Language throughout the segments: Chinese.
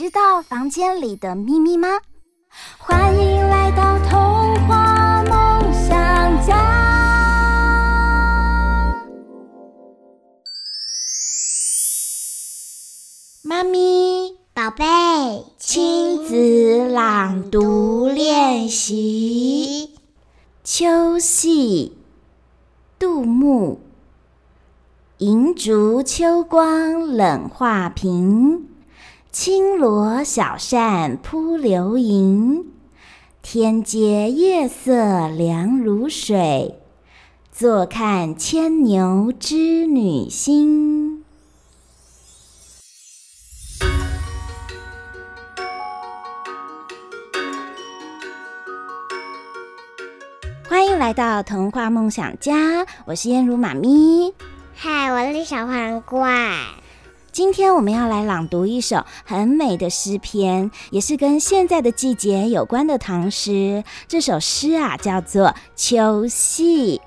知道房间里的秘密吗？欢迎来到童话梦想家。妈咪，宝贝，亲子朗读练习。秋夕，杜牧。银烛秋光冷画屏，轻罗小扇扑流萤。天阶夜色凉如水，坐看牵牛织女星。欢迎来到童话梦想家，我是燕如妈咪。嗨，我是小坏人怪。今天我们要来朗读一首很美的诗篇，也是跟现在的季节有关的唐诗。这首诗啊，叫做《秋夕》。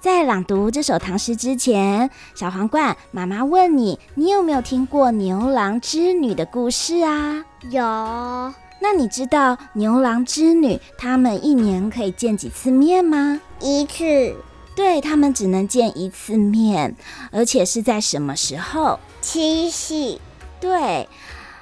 在朗读这首唐诗之前，小皇冠妈妈问你：你有没有听过牛郎织女的故事啊？有。那你知道牛郎织女他们一年可以见几次面吗？一次。对，他们只能见一次面，而且是在什么时候？七夕。对，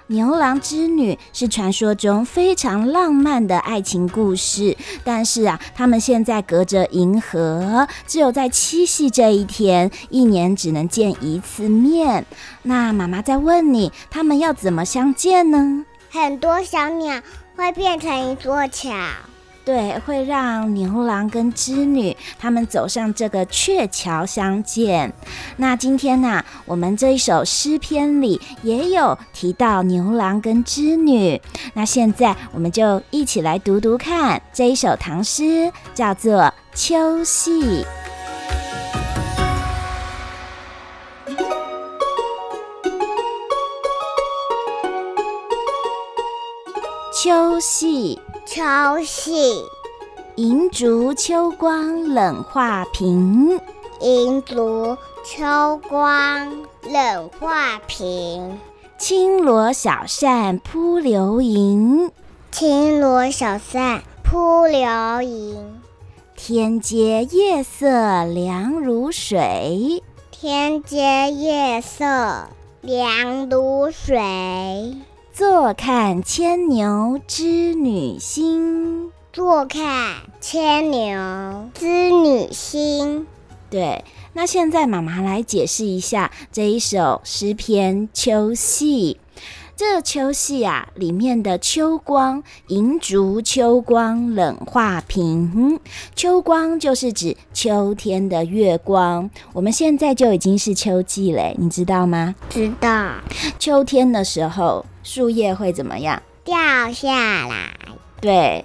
牛郎织女是传说中非常浪漫的爱情故事，但是啊，他们现在隔着银河，只有在七夕这一天，一年只能见一次面。那妈妈再问你，他们要怎么相见呢？很多小鸟会变成一座桥。对，会让牛郎跟织女他们走上这个鹊桥相见。那今天呢、我们这一首诗篇里也有提到牛郎跟织女。那现在我们就一起来读读看这一首唐诗，叫做《秋夕》。秋夕。秋夕，银烛秋光冷画屏。银烛秋光冷画屏。轻罗小扇扑流萤。轻罗小扇扑流萤。天阶夜色凉如水。天阶夜色凉如水。坐看牵牛织女星，坐看牵牛织女星。对，那现在妈妈来解释一下这一首诗篇《秋夕》。这秋夕啊，里面的秋光，银烛秋光冷画屏。秋光就是指秋天的月光。我们现在就已经是秋季嘞，你知道吗？知道。秋天的时候，树叶会怎么样？掉下来。对。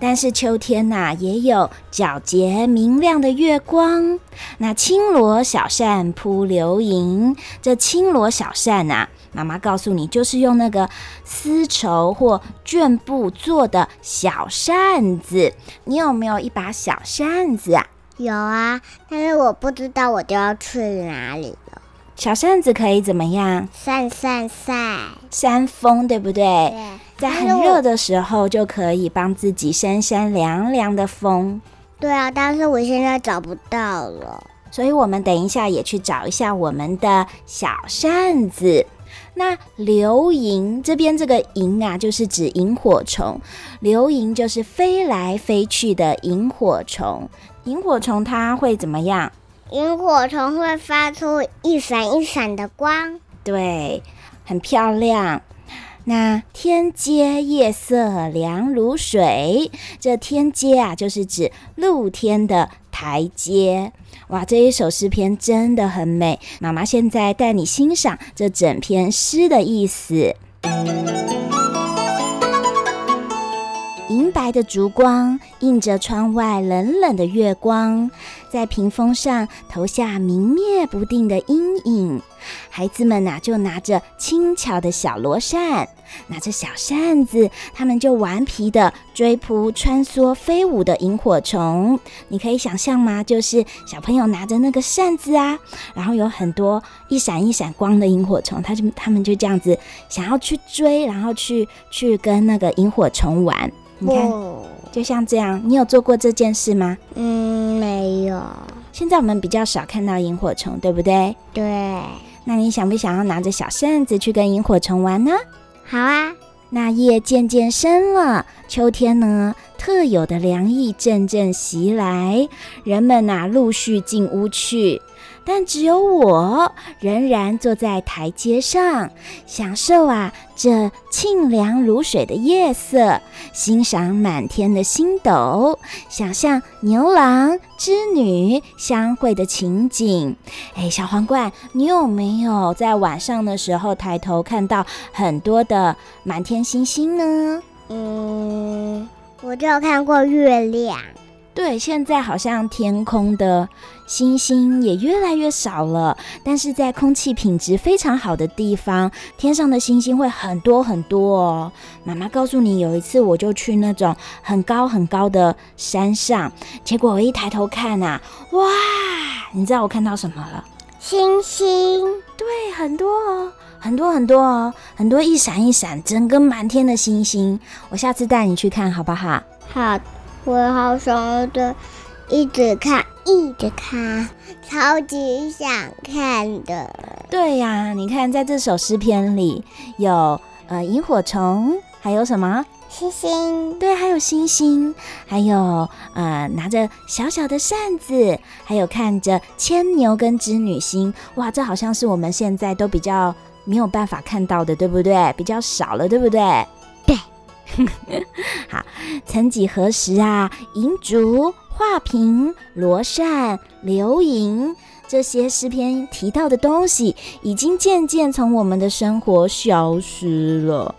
但是秋天呐、啊，也有皎洁明亮的月光。那轻罗小扇扑流萤，这轻罗小扇呐、啊，妈妈告诉你，就是用那个丝绸或绢布做的小扇子。你有没有一把小扇子啊？有啊，但是我不知道我都要去哪里了。小扇子可以怎么样？扇扇扇，扇风，对不对？对。在很热的时候，就可以帮自己扇扇凉凉的风。对啊，但是我现在找不到了，所以我们等一下也去找一下我们的小扇子。那流萤这边这个萤啊，就是指萤火虫。流萤就是飞来飞去的萤火虫。萤火虫它会怎么样？萤火虫会发出一闪一闪的光，对，很漂亮。那天阶夜色凉如水，这天阶啊，就是指露天的台阶。哇，这一首诗篇真的很美。妈妈现在带你欣赏这整篇诗的意思。白的烛光映着窗外冷冷的月光，在屏风上投下明灭不定的阴影。孩子们呐，就拿着轻巧的小罗扇，拿着小扇子，他们就顽皮地追扑、穿梭、飞舞的萤火虫。你可以想象吗？就是小朋友拿着那个扇子啊，然后有很多一闪一闪光的萤火虫，他就他们就这样子想要去追，然后去去跟那个萤火虫玩。你看，就像这样，你有做过这件事吗？嗯，没有。现在我们比较少看到萤火虫，对不对？对。那你想不想要拿着小扇子去跟萤火虫玩呢？好啊。那夜渐渐深了，秋天呢，特有的凉意阵阵袭来，人们呐、啊、陆续进屋去。但只有我仍然坐在台阶上，享受啊这沁凉如水的夜色，欣赏满天的星斗，想象牛郎织女相会的情景。哎，小皇冠，你有没有在晚上的时候抬头看到很多的满天星星呢？嗯，我就看过月亮。对，现在好像天空的星星也越来越少了，但是在空气品质非常好的地方，天上的星星会很多很多哦。妈妈告诉你，有一次我就去那种很高很高的山上，结果我一抬头看啊，哇，你知道我看到什么了？星星。对，很多哦，很多很多哦，很多一闪一闪，整个满天的星星。我下次带你去看好不好？好。我好想的，一直看，一直看，超级想看的。对呀，你看，在这首诗篇里有呃萤火虫，还有什么星星？对，还有星星，还有呃拿着小小的扇子，还有看着牵牛跟织女星。哇，这好像是我们现在都比较没有办法看到的，对不对？比较少了，对不对？好，曾几何时啊，银烛、画屏、罗扇、流萤，这些诗篇提到的东西，已经渐渐从我们的生活消失了。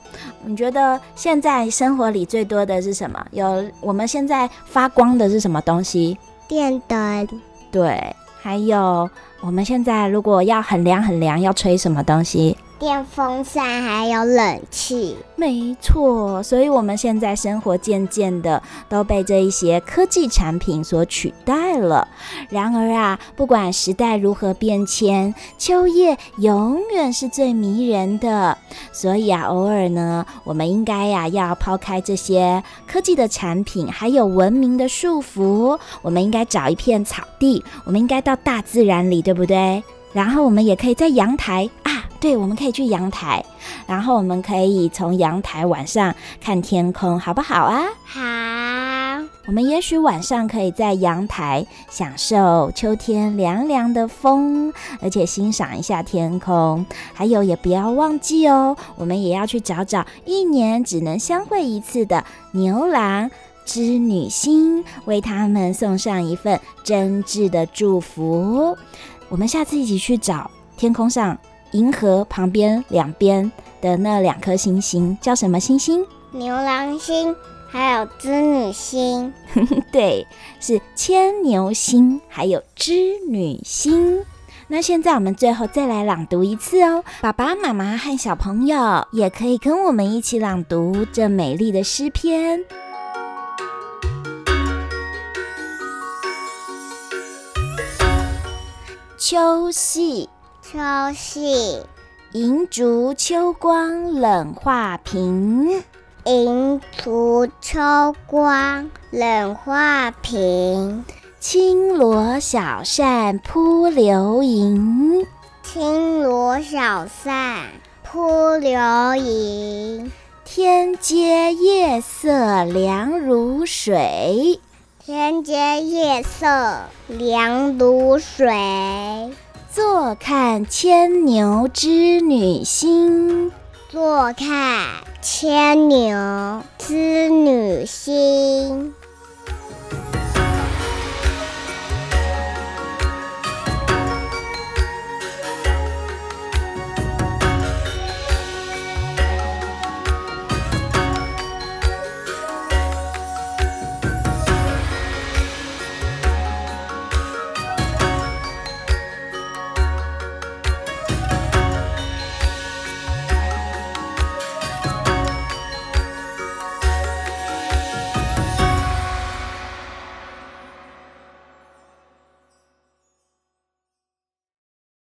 你觉得现在生活里最多的是什么？有我们现在发光的是什么东西？电灯。对，还有我们现在如果要很凉很凉，要吹什么东西？电风扇还有冷气，没错，所以我们现在生活渐渐的都被这一些科技产品所取代了。然而啊，不管时代如何变迁，秋夜永远是最迷人的。所以啊，偶尔呢，我们应该呀要抛开这些科技的产品，还有文明的束缚，我们应该找一片草地，我们应该到大自然里，对不对？然后我们也可以在阳台啊。对，我们可以去阳台，然后我们可以从阳台晚上看天空，好不好啊？好。我们也许晚上可以在阳台享受秋天凉凉的风，而且欣赏一下天空。还有，也不要忘记哦，我们也要去找找一年只能相会一次的牛郎织女星，为他们送上一份真挚的祝福。我们下次一起去找天空上。银河旁边两边的那两颗星星叫什么星星？牛郎星，还有织女星。对，是牵牛星，还有织女星。那现在我们最后再来朗读一次哦，爸爸妈妈和小朋友也可以跟我们一起朗读这美丽的诗篇。秋夕。秋夕，银烛秋光冷画屏，银烛秋光冷画屏。轻罗小扇扑流萤，轻罗小扇扑流萤。天阶夜色凉如水，天阶夜色凉如水。坐看牵牛织女星，坐看牵牛织女星。